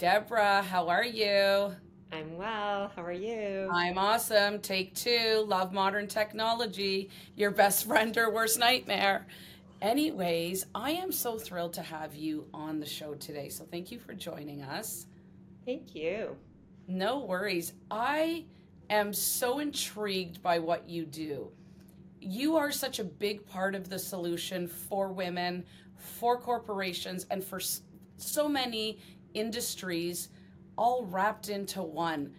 Deborah, how are you? I'm well. How are you? I'm awesome. Take two. Love modern technology. Your best friend or worst nightmare. Anyways, I am so thrilled to have you on the show today. So thank you for joining us. Thank you. No worries. I am so intrigued by what you do. You are such a big part of the solution for women, for corporations, and for so many industries all wrapped into one.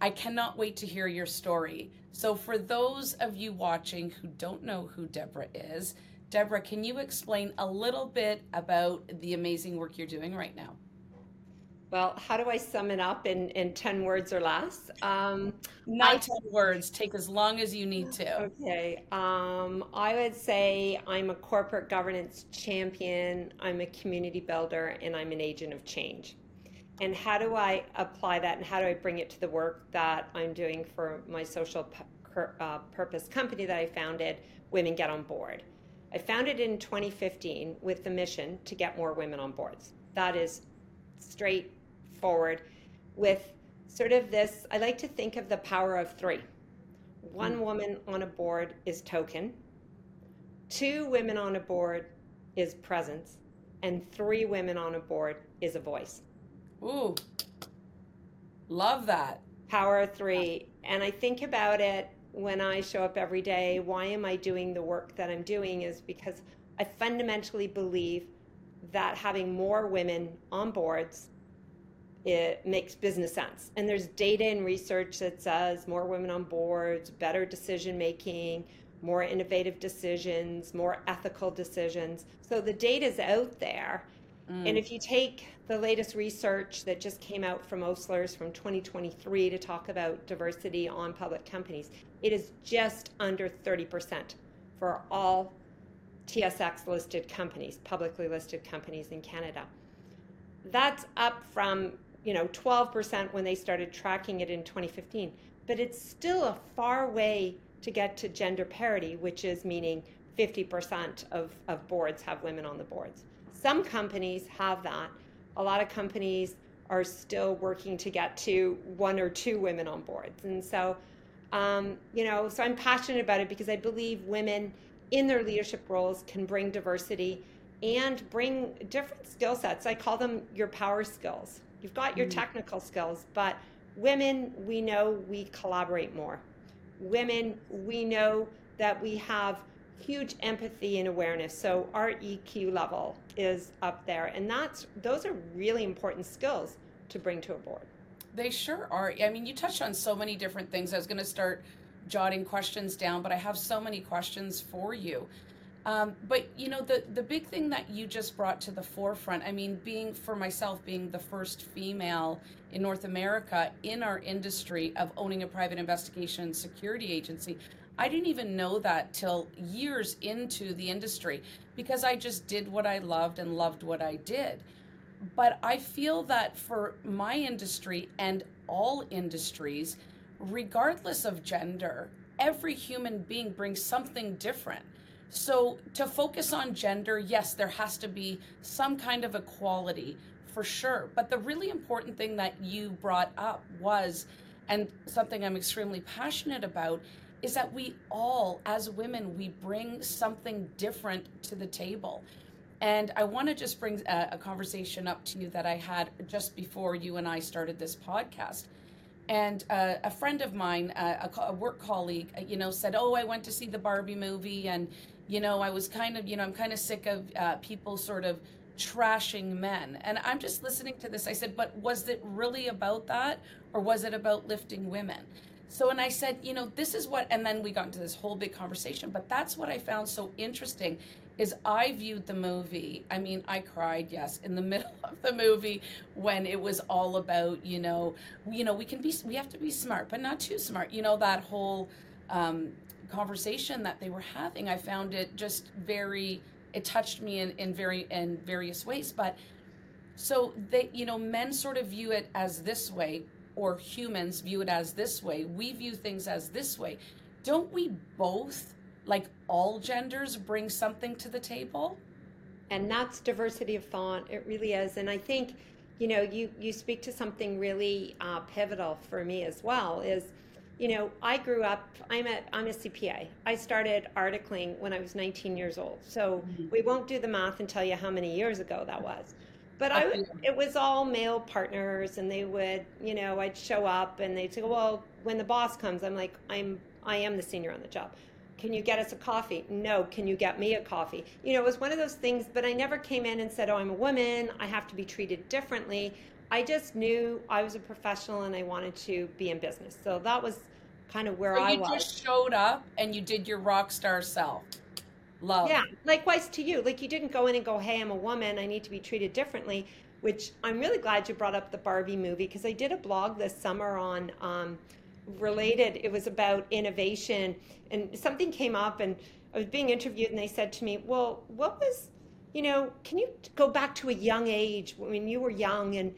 I cannot wait to hear your story. So, for those of you watching who don't know who Deborah is, Deborah, can you explain a little bit about the amazing work you're doing right now? Well, how do I sum it up in, in 10 words or less? Um, Not I, 10 words, take as long as you need to. Okay. Um, I would say I'm a corporate governance champion, I'm a community builder, and I'm an agent of change. And how do I apply that and how do I bring it to the work that I'm doing for my social uh, purpose company that I founded, Women Get on Board? I founded in 2015 with the mission to get more women on boards. That is straight forward with sort of this I like to think of the power of three. One mm. woman on a board is token, two women on a board is presence, and three women on a board is a voice. Ooh, love that. Power of three. And I think about it when I show up every day. Why am I doing the work that I'm doing? Is because I fundamentally believe that having more women on boards it makes business sense. And there's data and research that says more women on boards, better decision making, more innovative decisions, more ethical decisions. So the data's out there. Mm. And if you take the latest research that just came out from Osler's from 2023 to talk about diversity on public companies, it is just under 30% for all TSX listed companies, publicly listed companies in Canada. That's up from you know 12% when they started tracking it in 2015 but it's still a far way to get to gender parity which is meaning 50% of, of boards have women on the boards. Some companies have that. A lot of companies are still working to get to one or two women on boards. And so um, you know so i'm passionate about it because i believe women in their leadership roles can bring diversity and bring different skill sets. I call them your power skills You've got your mm. technical skills, but women, we know we collaborate more. Women, we know that we have huge empathy and awareness. So our EQ level is up there. And that's those are really important skills to bring to a board. They sure are. I mean, you touched on so many different things. I was going to start jotting questions down, but I have so many questions for you. Um, but you know the the big thing that you just brought to the forefront. I mean, being for myself, being the first female in North America in our industry of owning a private investigation security agency, I didn't even know that till years into the industry because I just did what I loved and loved what I did. But I feel that for my industry and all industries, regardless of gender, every human being brings something different. So, to focus on gender, yes, there has to be some kind of equality for sure. But the really important thing that you brought up was, and something I'm extremely passionate about, is that we all, as women, we bring something different to the table. And I want to just bring a, a, conversation up to you that I had just before you and I started this podcast. And uh, a friend of mine, uh, a, a, work colleague, uh, you know, said, "Oh, I went to see the Barbie movie, and you know, I was kind of, you know, I'm kind of sick of uh, people sort of trashing men. And I'm just listening to this. I said, but was it really about that? Or was it about lifting women? So, and I said, you know, this is what, and then we got into this whole big conversation, but that's what I found so interesting is I viewed the movie. I mean, I cried, yes, in the middle of the movie when it was all about, you know, you know, we can be, we have to be smart, but not too smart. You know, that whole, um, conversation that they were having, I found it just very it touched me in, in very in various ways. But so they you know, men sort of view it as this way, or humans view it as this way. We view things as this way. Don't we both, like all genders, bring something to the table? And that's diversity of thought. It really is. And I think you know, you you speak to something really uh, pivotal for me as well. Is you know, I grew up. I'm a I'm a CPA. I started articling when I was 19 years old. So mm-hmm. we won't do the math and tell you how many years ago that was. But I would, it was all male partners, and they would, you know, I'd show up, and they'd say, "Well, when the boss comes, I'm like, I'm I am the senior on the job. Can you get us a coffee? No. Can you get me a coffee? You know, it was one of those things. But I never came in and said, "Oh, I'm a woman. I have to be treated differently." I just knew I was a professional and I wanted to be in business. So that was kind of where so I was. You just showed up and you did your rock star self. Love. Yeah. Likewise to you. Like you didn't go in and go, "Hey, I'm a woman. I need to be treated differently." Which I'm really glad you brought up the Barbie movie because I did a blog this summer on um, related. It was about innovation, and something came up, and I was being interviewed, and they said to me, "Well, what was, you know, can you go back to a young age when you were young, and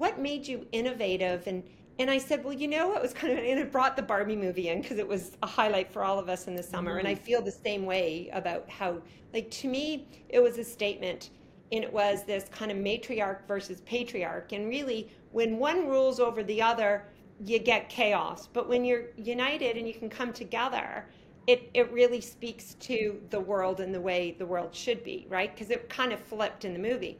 what made you innovative and and I said, well, you know, it was kind of, and it brought the Barbie movie in because it was a highlight for all of us in the summer. Mm-hmm. And I mm-hmm. feel the same way about how, like, to me, it was a statement. And it was this kind of matriarch versus patriarch. And really, when one rules over the other, you get chaos. But when you're united and you can come together, it, it really speaks to the world and the way the world should be, right? Because it kind of flipped in the movie.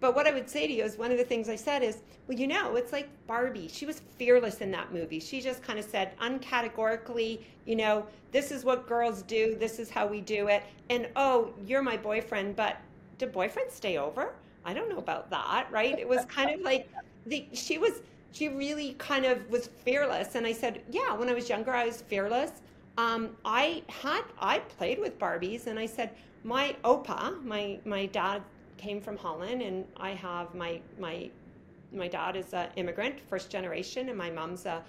But what I would say to you is one of the things I said is, well, you know, it's like Barbie. She was fearless in that movie. She just kind of said uncategorically, you know, this is what girls do, this is how we do it. And oh, you're my boyfriend, but do boyfriends stay over? I don't know about that, right? It was kind of like the she was she really kind of was fearless. And I said, yeah, when I was younger, I was fearless. Um, I had I played with Barbies, and I said my opa, my my dad came from Holland, and I have my my my dad is an immigrant, first generation, and my mom's a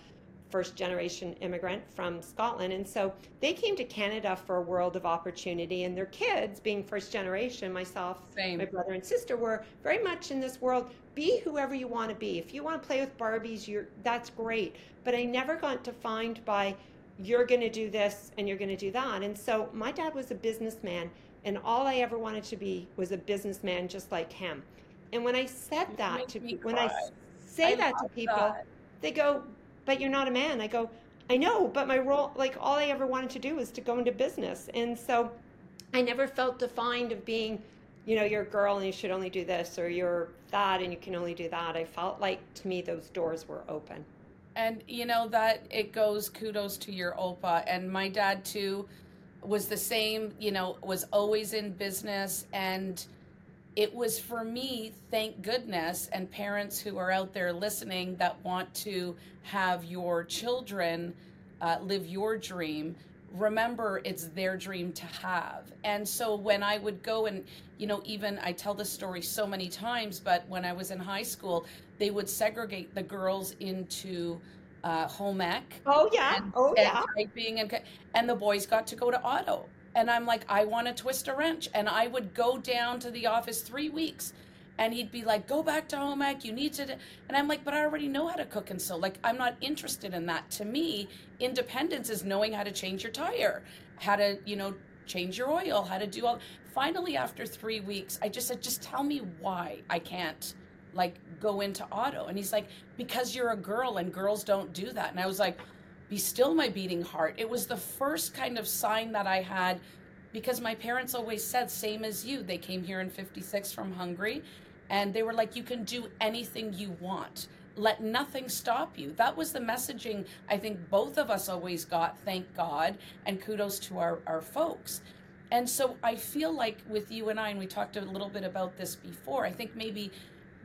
first generation immigrant from Scotland. And so they came to Canada for a world of opportunity, and their kids, being first generation, myself, Same. my brother and sister, were very much in this world. Be whoever you want to be. If you want to play with Barbies, you're that's great. But I never got defined by you're going to do this and you're going to do that. And so my dad was a businessman and all I ever wanted to be was a businessman just like him. And when I said that to people, when I say I that to people, that. they go, "But you're not a man." I go, "I know, but my role, like all I ever wanted to do was to go into business." And so I never felt defined of being, you know, you're a girl and you should only do this or you're that and you can only do that. I felt like to me those doors were open. And you know that it goes kudos to your opa and my dad too was the same, you know, was always in business. And it was for me, thank goodness, and parents who are out there listening that want to have your children uh, live your dream. Remember, it's their dream to have. And so when I would go and, you know, even I tell this story so many times, but when I was in high school, they would segregate the girls into uh, home ec. Oh yeah, and, oh yeah. typing and and the boys got to go to auto, and I'm like, I want to twist a wrench, and I would go down to the office three weeks, and he'd be like, go back to home ec, you need to, and I'm like, but I already know how to cook and sew. Like I'm not interested in that. To me, independence is knowing how to change your tire, how to you know change your oil, how to do all. Finally, after three weeks, I just said, just tell me why I can't like go into auto. And he's like because you're a girl and girls don't do that. And i was like be still my beating heart. It was the first kind of sign that i had because my parents always said same as you. They came here in 56 from hungary and they were like you can do anything you want. Let nothing stop you that was the messaging i think both of us always got thank god and kudos to our, our folks. And so i feel like with you and i and we talked a little bit about this before i think maybe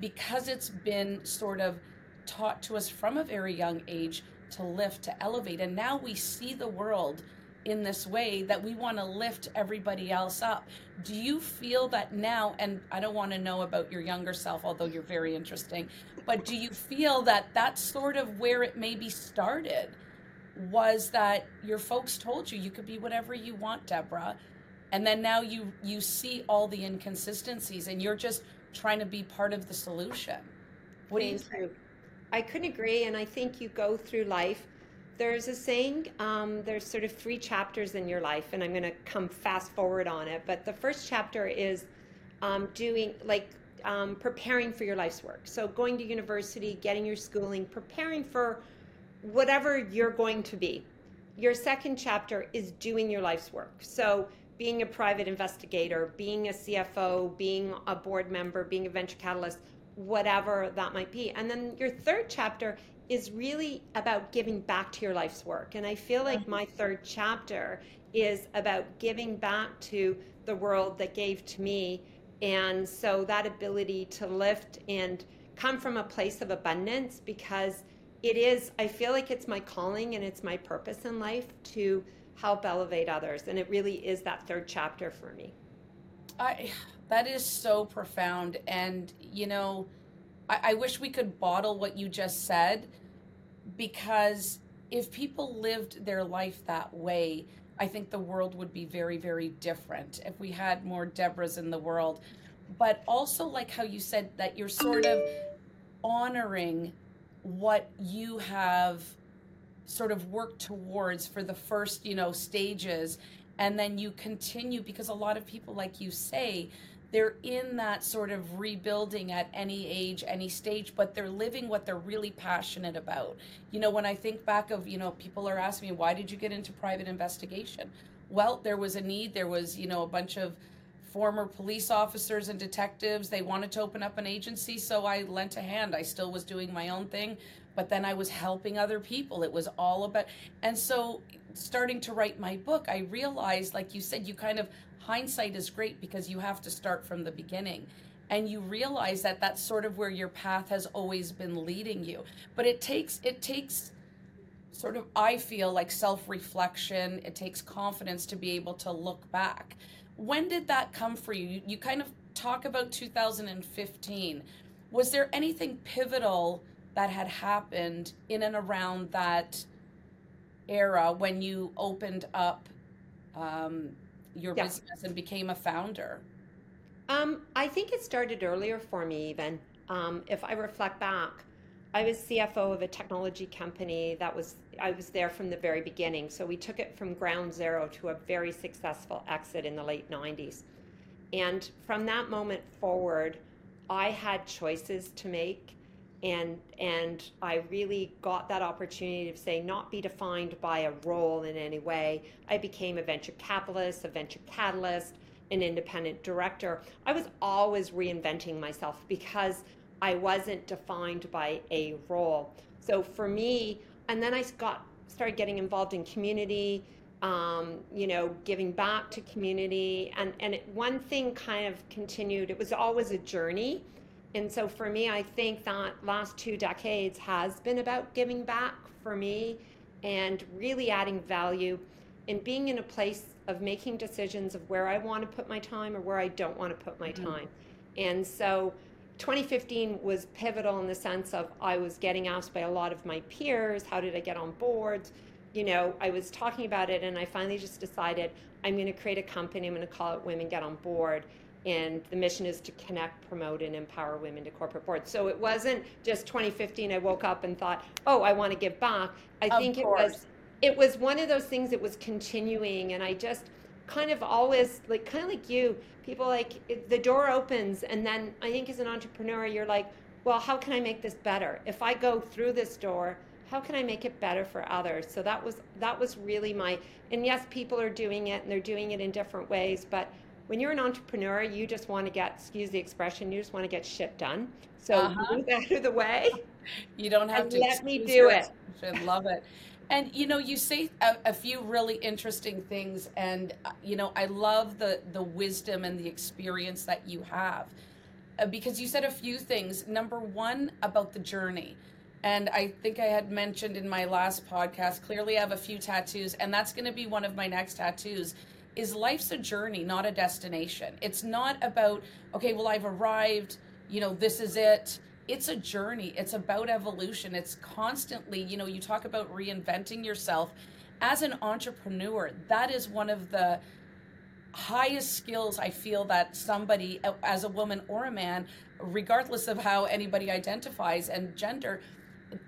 because it's been sort of taught to us from a very young age to lift, to elevate. And now we see the world in this way that we want to lift everybody else up. Do you feel that now, and I don't want to know about your younger self, although you're very interesting, but do you feel that that's sort of where it maybe started? Was that your folks told you you could be whatever you want, Deborah, and then now you you see all the inconsistencies, and you're just trying to be part of the solution. What Thank do you think? I couldn't agree, and I think you go through life. There's a saying, um, there's sort of three chapters in your life, and I'm going to come fast forward on it. But the first chapter is um, doing, like, um, preparing for your life's work. So, going to university, getting your schooling, preparing for whatever you're going to be. Your second chapter is doing your life's work. So, being a private investigator, being a CFO, being a board member, being a venture catalyst, whatever that might be. And then your third chapter is really about giving back to your life's work. And I feel like my third chapter is about giving back to the world that gave to me. And so that ability to lift and come from a place of abundance because it is, I feel like it's my calling and it's my purpose in life to help elevate others. And it really is that third chapter for me. I, that is so profound. And, you know, I, I wish we could bottle what you just said because if people lived their life that way, I think the world would be very, very different if we had more Deborahs in the world. But also, like how you said, that you're sort of honoring what you have sort of work towards for the first, you know, stages. And then you continue because a lot of people, like you say, they're in that sort of rebuilding at any age, any stage, but they're living what they're really passionate about. You know, when I think back of, you know, people are asking me, why did you get into private investigation? Well, there was a need. There was, you know, a bunch of former police officers and detectives. They wanted to open up an agency, so I lent a hand. I still was doing my own thing, but then I was helping other people. It was all about, and so starting to write my book, I realized, like you said, you kind of hindsight is great because you have to start from the beginning. And you realize that that's sort of where your path has always been leading you. But it takes it takes sort of i feel like self-reflection. It takes confidence to be able to look back. When did that come for you? You, you kind of talk about 2015 was there anything pivotal that had happened in and around that era when you opened up um, your yeah. business and became a founder? Um, I think it started earlier for me, even. Um, if I reflect back, I was CFO of a technology company that was, I was there from the very beginning. So we took it from ground zero to a very successful exit in the late 90s. And from that moment forward, I had choices to make and and I really got that opportunity to say not be defined by a role in any way. I became a venture capitalist, a venture catalyst, an independent director. I was always reinventing myself because I wasn't defined by a role. So for me, and then I got started getting involved in community, um, you know, giving back to community, and and it, one thing kind of continued. It was always a journey and so for me, I think that last two decades has been about giving back for me and really adding value and being in a place of making decisions of where I want to put my time or where I don't want to put my mm-hmm. time. And so 2015 was pivotal in the sense of I was getting asked by a lot of my peers, how did I get on boards? You know, I was talking about it and I finally just decided I'm going to create a company, I'm going to call it Women Get On Board and the mission is to connect, promote, and empower women to corporate boards. So it wasn't just 2015. I woke up and thought, "Oh, I want to give back." I of think course. it was it was one of those things that was continuing, and I just kind of always like kind of like you. People like it, the door opens, and then I think as an entrepreneur, you're like, "Well, how can I make this better? If I go through this door." how can i make it better for others so that was that was really my and yes people are doing it and they're doing it in different ways but when you're an entrepreneur, you just want to get, excuse the expression, you just want to get shit done. So uh-huh. move out of the way. You don't have to let me do it. Love it. And you know, you say a, a, few really interesting things, and uh, you know, I love the the wisdom and the experience that you have, uh, because you said a few things. Number one about the journey, and I think I had mentioned in my last podcast. Clearly, I have a few tattoos, and that's going to be one of my next tattoos is life's a journey, not a destination. It's not about, okay, well, I've arrived, you know, this is it. It's a journey. It's about evolution. It's constantly, you know, you talk about reinventing yourself. As an entrepreneur, that is one of the highest skills I feel that somebody, as a woman or a man, regardless of how anybody identifies and gender,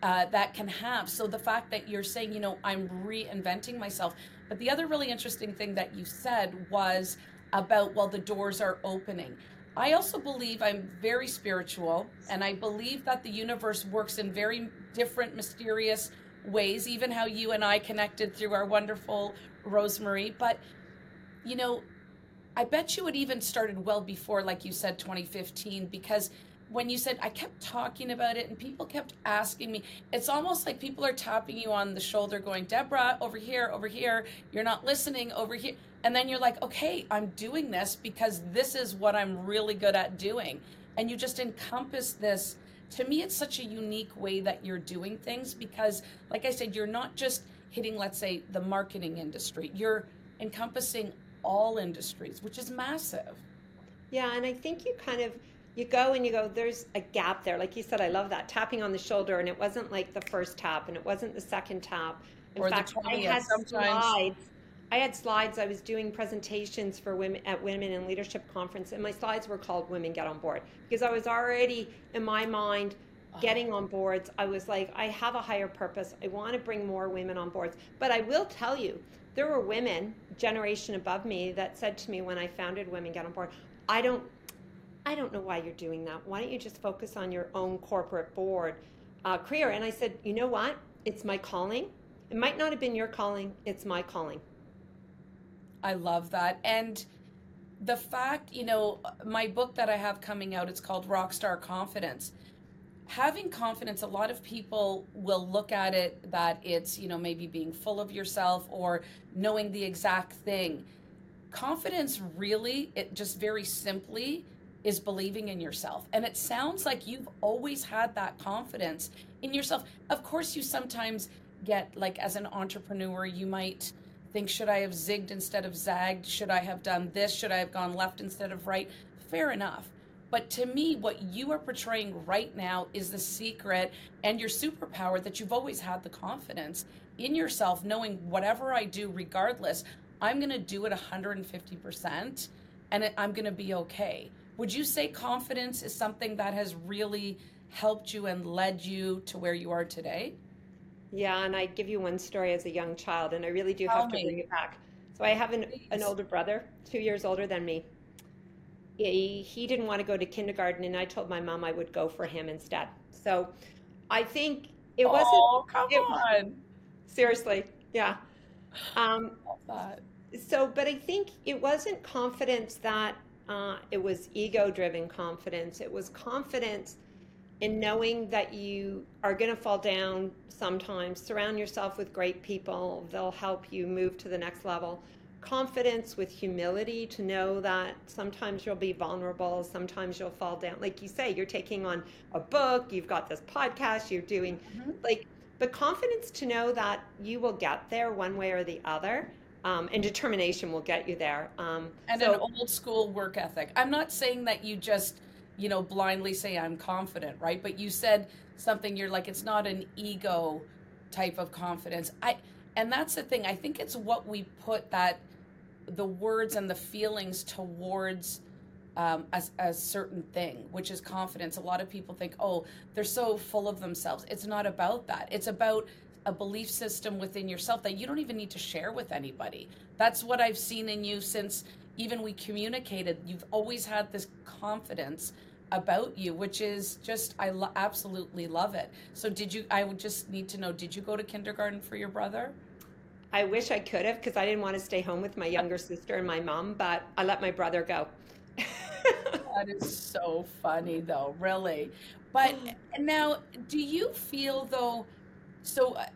uh, that can have. So the fact that you're saying, you know, I'm reinventing myself, but the other really interesting thing that you said was about, well, the doors are opening. I also believe I'm very spiritual, and I believe that the universe works in very different, mysterious ways, even how you and I connected through our wonderful Rosemary. But, you know, I bet you it even started well before, like you said, 2015, because when you said I kept talking about it and people kept asking me, it's almost like people are tapping you on the shoulder, going, Deborah, over here, over here, you're not listening, over here. And then you're like, okay, I'm doing this because this is what I'm really good at doing. And you just encompass this. To me, it's such a unique way that you're doing things because, like I said, you're not just hitting, let's say, the marketing industry, you're encompassing all industries, which is massive. Yeah, and I think you kind of you go and you go there's a gap there. Like you said i love that tapping on the shoulder. And it wasn't like the first tap and it wasn't the second tap. In or fact i had sometimes. slides. I had slides. I was doing presentations for women at women in leadership conference and my slides were called women get on board. Because i was already in my mind getting on boards. I was like i have a higher purpose. I want to bring more women on boards. But i will tell you there were women generation above me that said to me when i founded women get on board i don't I don't know why you're doing that. Why don't you just focus on your own corporate board uh, career? And I said, you know what? It's my calling. It might not have been your calling, it's my calling. I love that. And the fact, you know, my book that I have coming out, it's called Rockstar Confidence. Having confidence, a lot of people will look at it that it's, you know, maybe being full of yourself or knowing the exact thing. Confidence really, it just very simply is believing in yourself. And it sounds like you've always had that confidence in yourself. Of course, you sometimes get, like, as an entrepreneur, you might think, should I have zigged instead of zagged? Should I have done this? Should I have gone left instead of right? Fair enough. But to me, what you are portraying right now is the secret and your superpower that you've always had the confidence in yourself, knowing whatever I do, regardless, I'm going to do it 150% and I'm going to be okay. Would you say confidence is something that has really helped you and led you to where you are today? Yeah, and I give you one story as a young child, and I really do Tell have me. to bring it back. So I have an, an older brother, two years older than me. He, he didn't want to go to kindergarten, and I told my mom I would go for him instead. So I think it wasn't. Oh, come it, on. Seriously, yeah. Um, so, but I think it wasn't confidence that uh, it was ego driven confidence. It was confidence in knowing that you are going to fall down sometimes. Surround yourself with great people, they'll help you move to the next level. Confidence with humility to know that sometimes you'll be vulnerable, sometimes you'll fall down. Like you say, you're taking on a book, you've got this podcast, you're doing mm-hmm. like, but confidence to know that you will get there one way or the other um, and determination will get you there. Um, and so, an old school work ethic. I'm not saying that you just, you know, blindly say I'm confident, right? But you said something. You're like, it's not an ego type of confidence. I, and that's the thing. I think it's what we put that the words and the feelings towards um, a, a certain thing, which is confidence. A lot of people think, oh, they're so full of themselves. It's not about that. It's about a belief system within yourself that you don't even need to share with anybody. That's what I've seen in you since even we communicated. You've always had this confidence about you, which is just, I lo- absolutely love it. So, did you, I would just need to know, did you go to kindergarten for your brother? I wish I could have because I didn't want to stay home with my younger sister and my mom, but I let my brother go. that is so funny, though, really. But now, do you feel, though, so uh,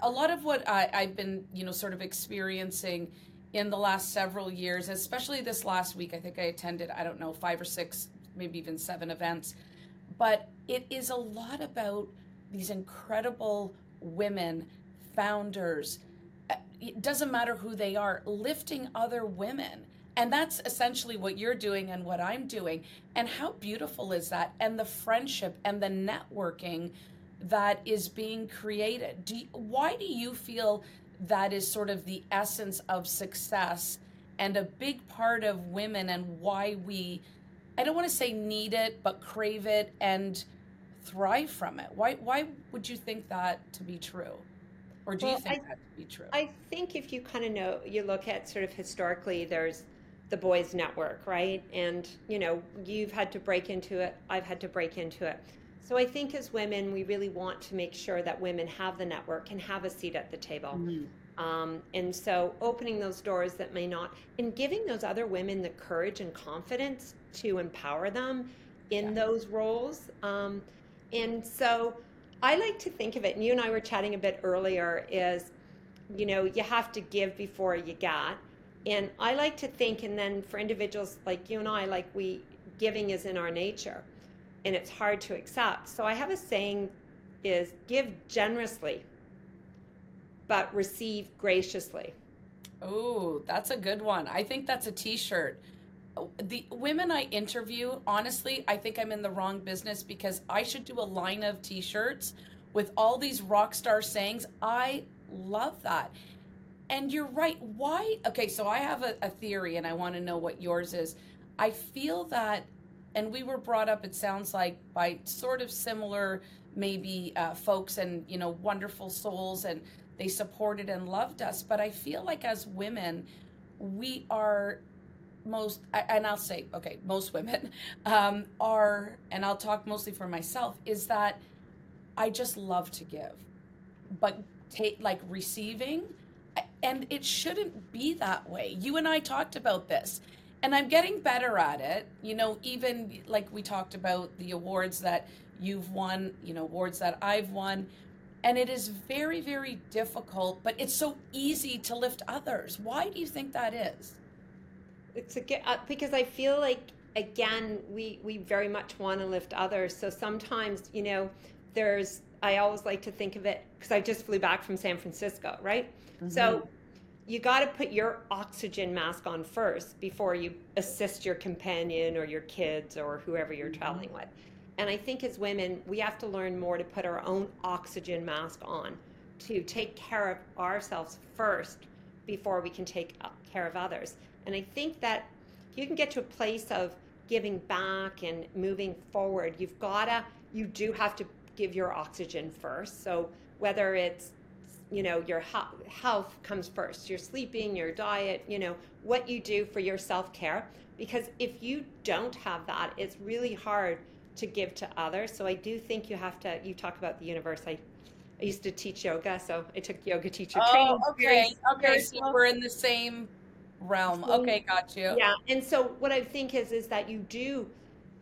a lot of what I, I've been, you know, sort of experiencing in the last several years, especially this last week, I think I attended, I don't know, five or six, maybe even seven events. But it is a lot about these incredible women, founders. Uh, it doesn't matter who they are, lifting other women. And that's essentially what you're doing and what I'm doing. And how beautiful is that? And the friendship and the networking that is being created. Do you, why do you feel that is sort of the essence of success and a big part of women and why we I don't want to say need it, but crave it and thrive from it. Why why would you think that to be true? Or do well, you think I, that to be true? I think if you kind of know you look at sort of historically there's the boys network, right? And you know, you've had to break into it, I've had to break into it. So I think as women, we really want to make sure that women have the network and have a seat at the table. Mm-hmm. Um, and so opening those doors that may not, and giving those other women the courage and confidence to empower them in yeah. those roles. Um, and so I like to think of it, and you and I were chatting a bit earlier, is, you know, you have to give before you get. And I like to think, and then for individuals like you and I, like we, giving is in our nature and it's hard to accept. So I have a saying is give generously but receive graciously. Oh, that's a good one. I think that's a t-shirt. The women I interview, honestly, I think I'm in the wrong business because I should do a line of t-shirts with all these rock star sayings. I love that. And you're right. Why? Okay, so I have a, a theory and I want to know what yours is. I feel that and we were brought up it sounds like by sort of similar maybe uh, folks and you know wonderful souls and they supported and loved us. But i feel like as women we are most and i'll say okay most women um, are and i'll talk mostly for myself is that i just love to give but take like receiving and it shouldn't be that way. You and i talked about this and I'm getting better at it. You know, even like we talked about the awards that you've won, you know, awards that I've won. And it is very, very difficult, but it's so easy to lift others. Why do you think that is? It's a, uh, because I feel like again we we very much want to lift others. So sometimes you know there's I always like to think of it because I just flew back from San Francisco, right? Mm-hmm. So you got to put your oxygen mask on first before you assist your companion or your kids or whoever you're mm-hmm. traveling with. And I think as women, we have to learn more to put our own oxygen mask on to take care of ourselves first before we can take care of others. And I think that you can get to a place of giving back and moving forward. You've got to, you do have to give your oxygen first. So whether it's you know your health comes first your sleeping your diet you know what you do for your self-care because if you don't have that it's really hard to give to others so i do think you have to you talk about the universe i I used to teach yoga, so I took yoga teacher oh, training. Okay, okay, so we're in the same realm. Okay, got you. Yeah, and so what I think is is that you do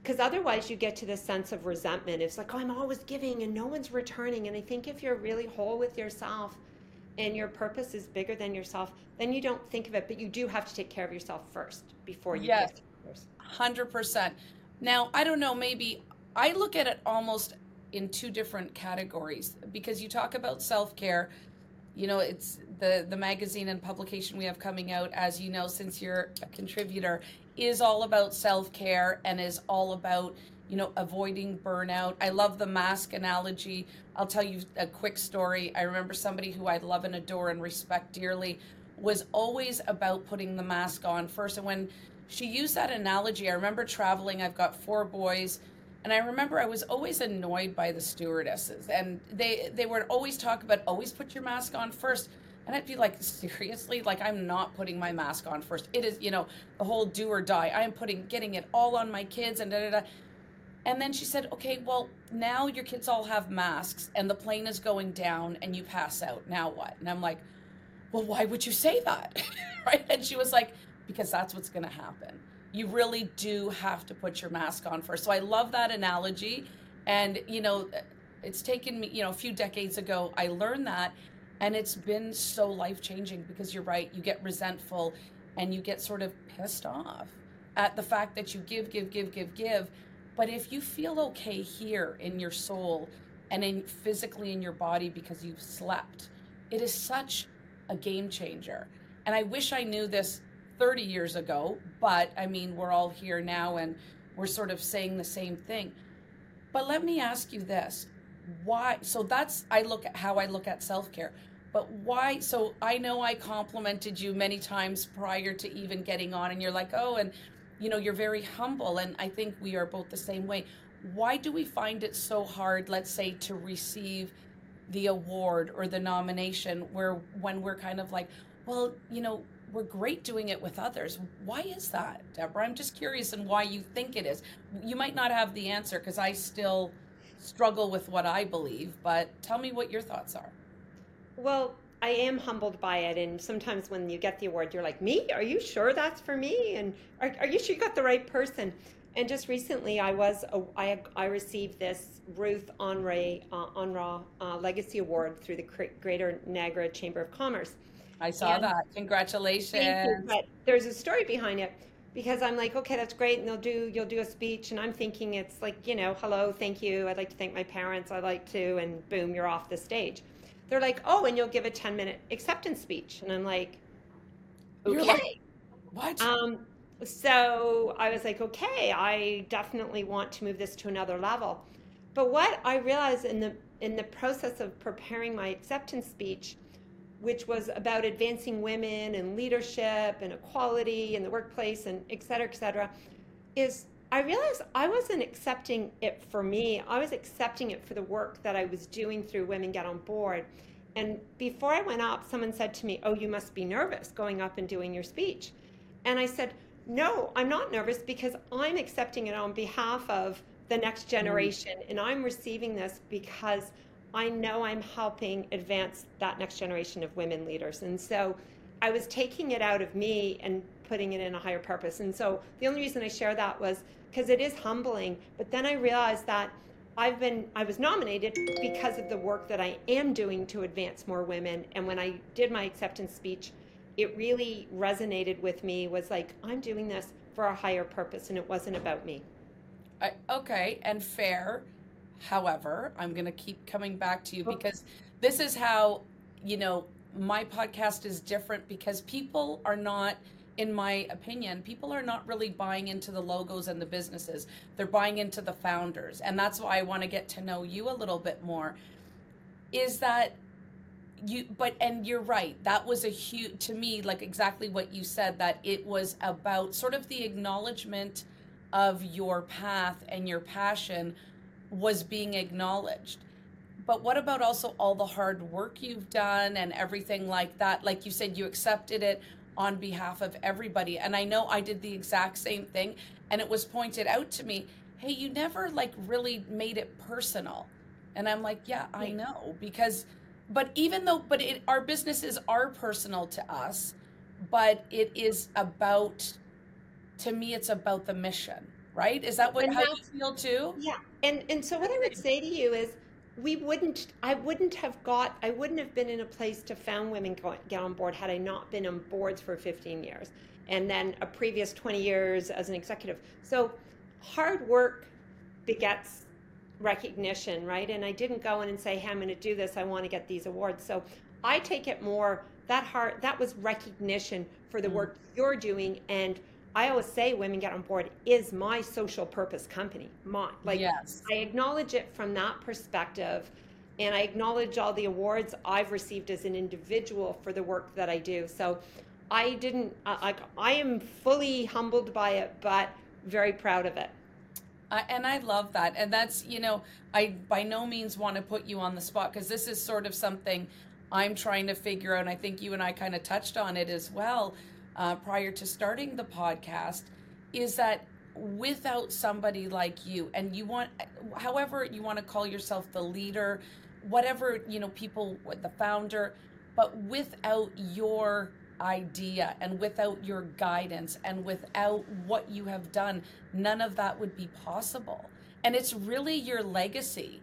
because otherwise you get to this sense of resentment. It's like oh i'm always giving and no one's returning. And i think if you're really whole with yourself and your purpose is bigger than yourself then you don't think of it but you do have to take care of yourself first before you yes, 100% now i don't know maybe i look at it almost in two different categories because you talk about self-care you know it's the the magazine and publication we have coming out as you know since you're a contributor is all about self care and is all about, you know, avoiding burnout. I love the mask analogy. I'll tell you a quick story. I remember somebody who I love and adore and respect dearly was always about putting the mask on first. And when she used that analogy, I remember traveling, I've got four boys. And I remember I was always annoyed by the stewardesses, and they they would always talk about always put your mask on first. And I'd be like, seriously? Like, I'm not putting my mask on first. It is, you know, the whole do or die. I am putting, getting it all on my kids and da da da. And then she said, okay, well, now your kids all have masks and the plane is going down and you pass out. Now what? And I'm like, well, why would you say that? right? And she was like, because that's what's going to happen. You really do have to put your mask on first. So I love that analogy. And, you know, it's taken me, you know, a few decades ago, I learned that and it's been so life changing because you're right, you get resentful and you get sort of pissed off at the fact that you give, give, give, give, give. But if you feel okay here in your soul and in physically in your body because you've slept, it is such a game changer. And I wish I knew this 30 years ago, but I mean, we're all here now and we're sort of saying the same thing. But let me ask you this. Why so that's I look at how I look at self-care but why so i know i complimented you many times prior to even getting on and you're like oh and you know you're very humble and i think we are both the same way why do we find it so hard let's say to receive the award or the nomination where when we're kind of like well you know we're great doing it with others. Why is that, Deborah? I'm just curious and why you think it is. You might not have the answer because I still struggle with what I believe, but tell me what your thoughts are. Well, I am humbled by it, and sometimes when you get the award, you're like, "Me? Are you sure that's for me? And are, are you sure you got the right person?" And just recently, I was I, I received this Ruth Honore uh, Honra uh, Legacy Award through the Greater Niagara Chamber of Commerce. I saw and that. Congratulations! But there's a story behind it because I'm like, okay, that's great, and they'll do you'll do a speech, and I'm thinking it's like, you know, hello, thank you, I'd like to thank my parents, I'd like to, and boom, you're off the stage. They're like, oh, and you'll give a 10 minute acceptance speech, and I'm like, okay, like, what? Um, so I was like, okay, I definitely want to move this to another level. But what I realized in the in the process of preparing my acceptance speech which was about advancing women and leadership and equality in the workplace and et cetera, et cetera, is I realized I wasn't accepting it for me. I was accepting it for the work that I was doing through Women Get on Board. And before I went up, someone said to me, Oh, you must be nervous going up and doing your speech. And I said, No, I'm not nervous because I'm accepting it on behalf of the next generation. Mm. And I'm receiving this because I know I'm helping advance that next generation of women leaders. And so I was taking it out of me and putting it in a higher purpose. And so the only reason I share that was because it is humbling. But then I realized that I've been I was nominated because of the work that I am doing to advance more women. And when I did my acceptance speech, it really resonated with me was like I'm doing this for a higher purpose and it wasn't about me. I, okay, and fair. However, I'm going to keep coming back to you oh. because this is how, you know, my podcast is different because people are not in my opinion, people are not really buying into the logos and the businesses. They're buying into the founders. And that's why I want to get to know you a little bit more. Is that you but and you're right. That was a huge to me like exactly what you said that it was about sort of the acknowledgement of your path and your passion was being acknowledged. But what about also all the hard work you've done and everything like that? Like you said, you accepted it on behalf of everybody. And I know I did the exact same thing. And it was pointed out to me hey, you never like really made it personal. And I'm like, yeah, I know. Because, but even though, but it, our businesses are personal to us, but it is about, to me, it's about the mission right? Is that what and how you feel too? Yeah. And and so what I would say to you is we wouldn't I wouldn't have got I wouldn't have been in a place to found women get on board had I not been on boards for 15 years and then a previous 20 years as an executive. So hard work begets recognition, right? And I didn't go in and say, "Hey, I'm going to do this. I want to get these awards." So I take it more that hard that was recognition for the mm. work you're doing and I always say Women Get on Board is my social purpose company. My like yes. I acknowledge it from that perspective and I acknowledge all the awards I've received as an individual for the work that I do. So I didn't like I am fully humbled by it but very proud of it. Uh, and I love that. And that's, you know, I by no means want to put you on the spot because this is sort of something I'm trying to figure out. And I think you and I kind of touched on it as well uh, prior to starting the podcast is that without somebody like you and you want however you want to call yourself the leader whatever you know people the founder but without your idea and without your guidance and without what you have done none of that would be possible. And it's really your legacy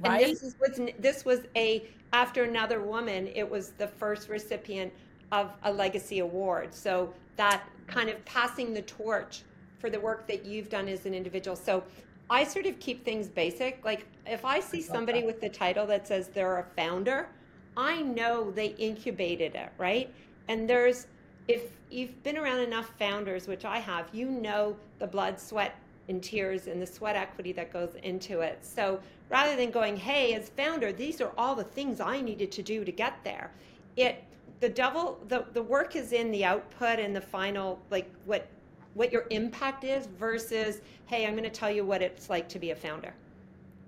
right and this was this was a after another woman it was the first recipient of a legacy award. So that kind of passing the torch for the work that you've done as an individual. So I sort of keep things basic. Like if I see somebody with the title that says they're a founder, I know they incubated it, right? And there's if you've been around enough founders, which I have, you know the blood, sweat, and tears and the sweat equity that goes into it. So rather than going, hey, as founder, these are all the things I needed to do to get there, it the devil the, the work is in the output and the final like what what your impact is versus hey i'm going to tell you what it's like to be a founder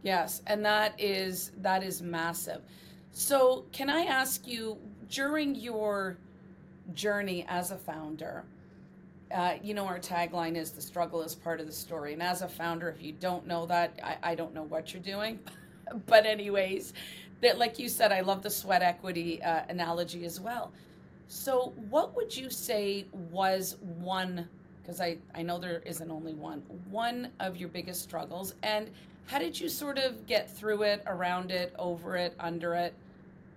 yes and that is that is massive so can i ask you during your journey as a founder, uh, you know, our tagline is the struggle is part of the story. And as a founder, if you don't know that, I, I don't know what you're doing. but, anyways, that, like you said, I love the sweat equity uh, analogy as well. So, what would you say was one, because I, I know there isn't only one, one of your biggest struggles? And how did you sort of get through it, around it, over it, under it?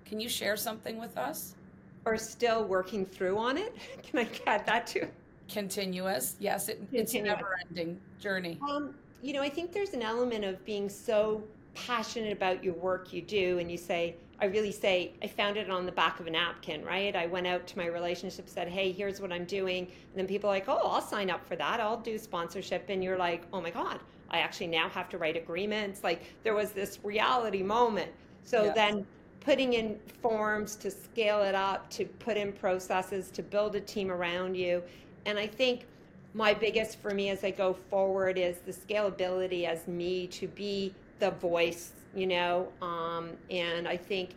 Can you share something with us? Or still working through on it? Can I add that too? Continuous. Yes, it, it's a never ending journey. Um, you know, I think there's an element of being so passionate about your work you do, and you say, I really say, I found it on the back of a napkin, right? I went out to my relationship, said, hey, here's what I'm doing. And then people are like, oh, I'll sign up for that. I'll do sponsorship. And you're like, oh my God, I actually now have to write agreements. Like there was this reality moment. So yes. then putting in forms to scale it up, to put in processes, to build a team around you. And I think my biggest for me as I go forward is the scalability as me to be the voice, you know, um, and I think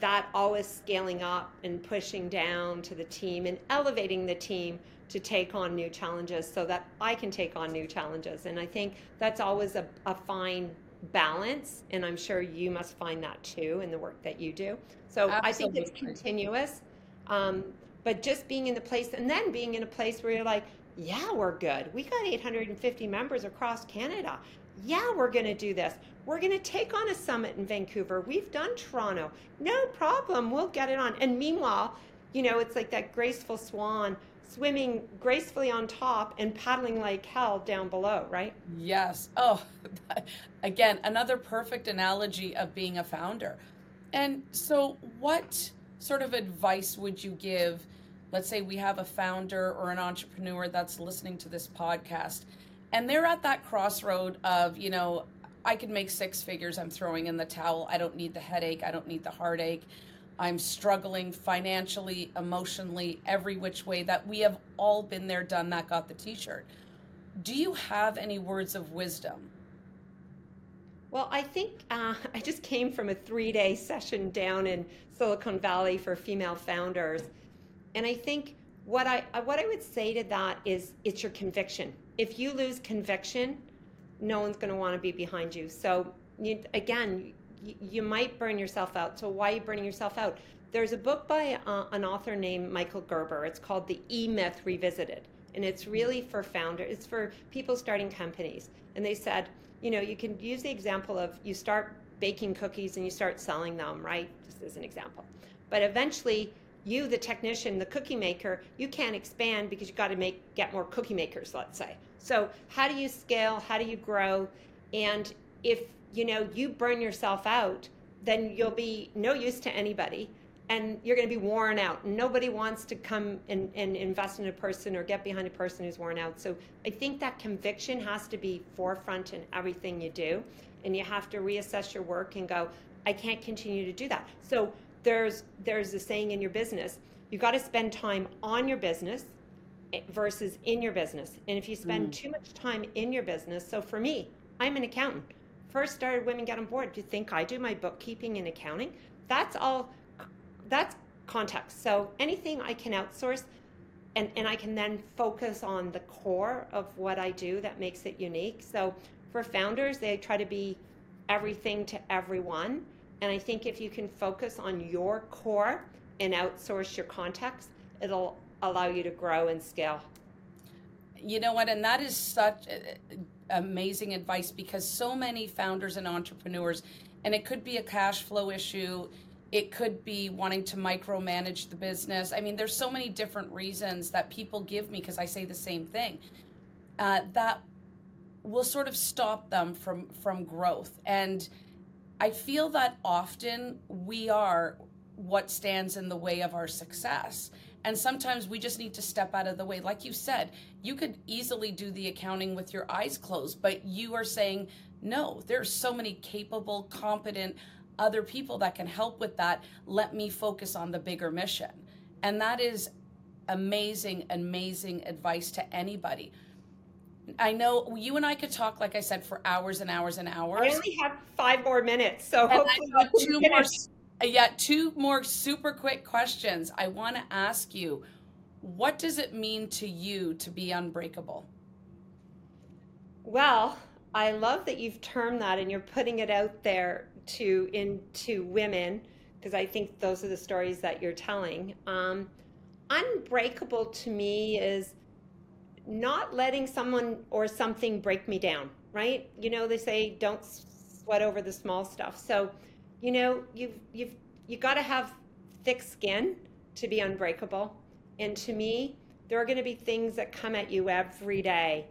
that always scaling up and pushing down to the team and elevating the team to take on new challenges so that I can take on new challenges. And I think that's always a, a fine balance. And I'm sure you must find that too in the work that you do. So Absolutely. I think it's continuous. Um, but just being in the place and then being in a place where you're like, yeah, we're good. We got 850 members across Canada. Yeah, we're going to do this. We're going to take on a summit in Vancouver. We've done Toronto. No problem. We'll get it on. And meanwhile, you know, it's like that graceful swan swimming gracefully on top and paddling like hell down below, right? Yes. Oh, again, another perfect analogy of being a founder. And so, what sort of advice would you give? Let's say we have a founder or an entrepreneur that's listening to this podcast, and they're at that crossroad of, you know, I can make six figures, I'm throwing in the towel. I don't need the headache, I don't need the heartache. I'm struggling financially, emotionally, every which way that we have all been there, done that, got the t shirt. Do you have any words of wisdom? Well, I think uh, I just came from a three day session down in Silicon Valley for female founders. And I think what I, uh, what I would say to that is it's your conviction. If you lose conviction, no one's going to want to be behind you. So, you, again, you might burn yourself out. So why are you burning yourself out? There's a book by uh, an author named Michael Gerber. It's called The E Myth Revisited, and it's really for founders. It's for people starting companies. And they said, you know, you can use the example of you start baking cookies and you start selling them, right? Just as an example. But eventually, you, the technician, the cookie maker, you can't expand because you've got to make get more cookie makers, let's say. So how do you scale? How do you grow? And if you know, you burn yourself out, then you'll be no use to anybody and you're going to be worn out. Nobody wants to come and, and invest in a person or get behind a person who's worn out. So I think that conviction has to be forefront in everything you do. And you have to reassess your work and go, I can't continue to do that. So there's there's a saying in your business, you've got to spend time on your business eh, versus in your business. And if you spend mm. too much time in your business, so for me, I'm an accountant first started Women Get on Board, do you think I do my bookkeeping and accounting? That's all, that's context. So anything I can outsource and, and I can then focus on the core of what I do that makes it unique. So for founders, they try to be everything to everyone. And I think if you can focus on your core and outsource your context, it'll allow you to grow and scale. You know what? And that is such amazing advice because so many founders and entrepreneurs, and it could be a cash flow issue, it could be wanting to micromanage the business. I mean, there's so many different reasons that people give me because I say the same thing uh, that will sort of stop them from from growth. And I feel that often we are what stands in the way of our success. And sometimes we just need to step out of the way. Like you said, you could easily do the accounting with your eyes closed, but you are saying, no, there's so many capable, competent other people that can help with that. Let me focus on the bigger mission. And that is amazing, amazing advice to anybody. I know you and I could talk, like I said, for hours and hours and hours. I only have five more minutes, so and hopefully got two more. Yeah, two more super quick questions. I want to ask you what does it mean to you to be unbreakable? Well, I love that you've termed that and you're putting it out there to into women because I think those are the stories that you're telling. Um, unbreakable to me is not letting someone or something break me down, right? You know, they say don't sweat over the small stuff. So, you know, you've you've you got to have thick skin to be unbreakable. And to me, there are going to be things that come at you every day,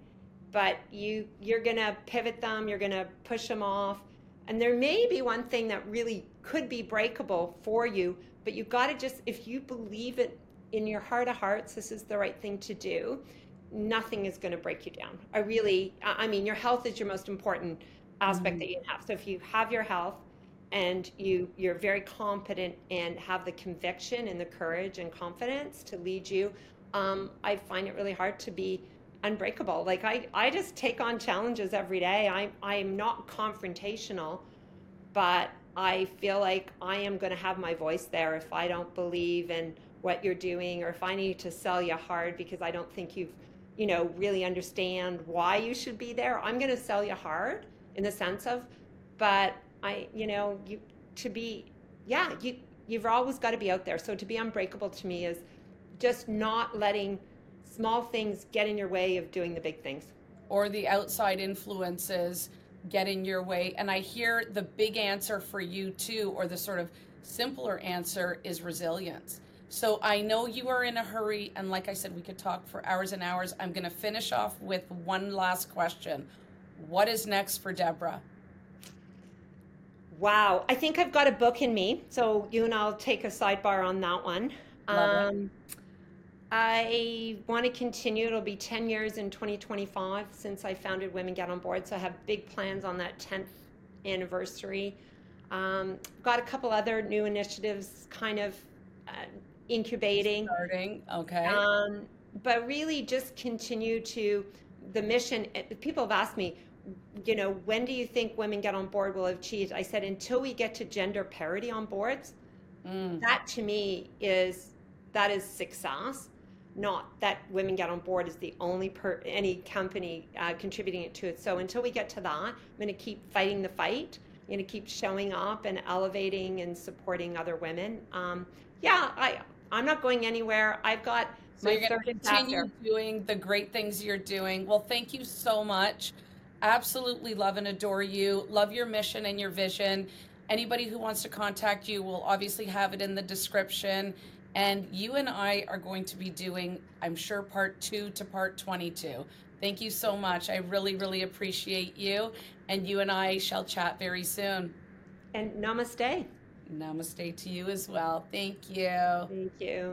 but you you're going to pivot them, you're going to push them off. And there may be one thing that really could be breakable for you, but you've got to just if you believe it in your heart of hearts this is the right thing to do, nothing is going to break you down. I really I mean your health is your most important aspect mm-hmm. that you have. So if you have your health and you you're very competent and have the conviction and the courage and confidence to lead you um, i find it really hard to be unbreakable like i i just take on challenges every day i i'm not confrontational but i feel like i am going to have my voice there if i don't believe in what you're doing or if i need to sell you hard because i don't think you've you know really understand why you should be there i'm going to sell you hard in the sense of but I, you know, you to be, yeah, you you've always got to be out there. So to be unbreakable to me is just not letting small things get in your way of doing the big things. Or the outside influences get in your way. And I hear the big answer for you too, or the sort of simpler answer is resilience. So I know you are in a hurry, and like I said, we could talk for hours and hours. I'm going to finish off with one last question. What is next for Deborah? Wow. I think I've got a book in me. So you and I'll take a sidebar on that one. Um, I want to continue. It'll be 10 years in 2025 since I founded Women Get On Board. So I have big plans on that 10th anniversary. Um, got a couple other new initiatives kind of uh, incubating. Starting, okay. Um, but really just continue to the mission. People have asked me, you know, when do you think women get on board will have achieved? I said, until we get to gender parity on boards, mm. that to me is that is success. Not that women get on board is the only per any company uh, contributing it to it. So until we get to that, I'm going to keep fighting the fight. I'm going to keep showing up and elevating and supporting other women. Um, yeah, I I'm not going anywhere. I've got so you're going to continue doing the great things you're doing. Well, thank you so much absolutely love and adore you, love your mission and your vision. Anybody who wants to contact you will obviously have it in the description. And you and I are going to be doing, I'm sure, part two to part 22. Thank you so much. I really, really appreciate you. And you and I shall chat very soon. And namaste. Namaste to you as well. Thank you. Thank you.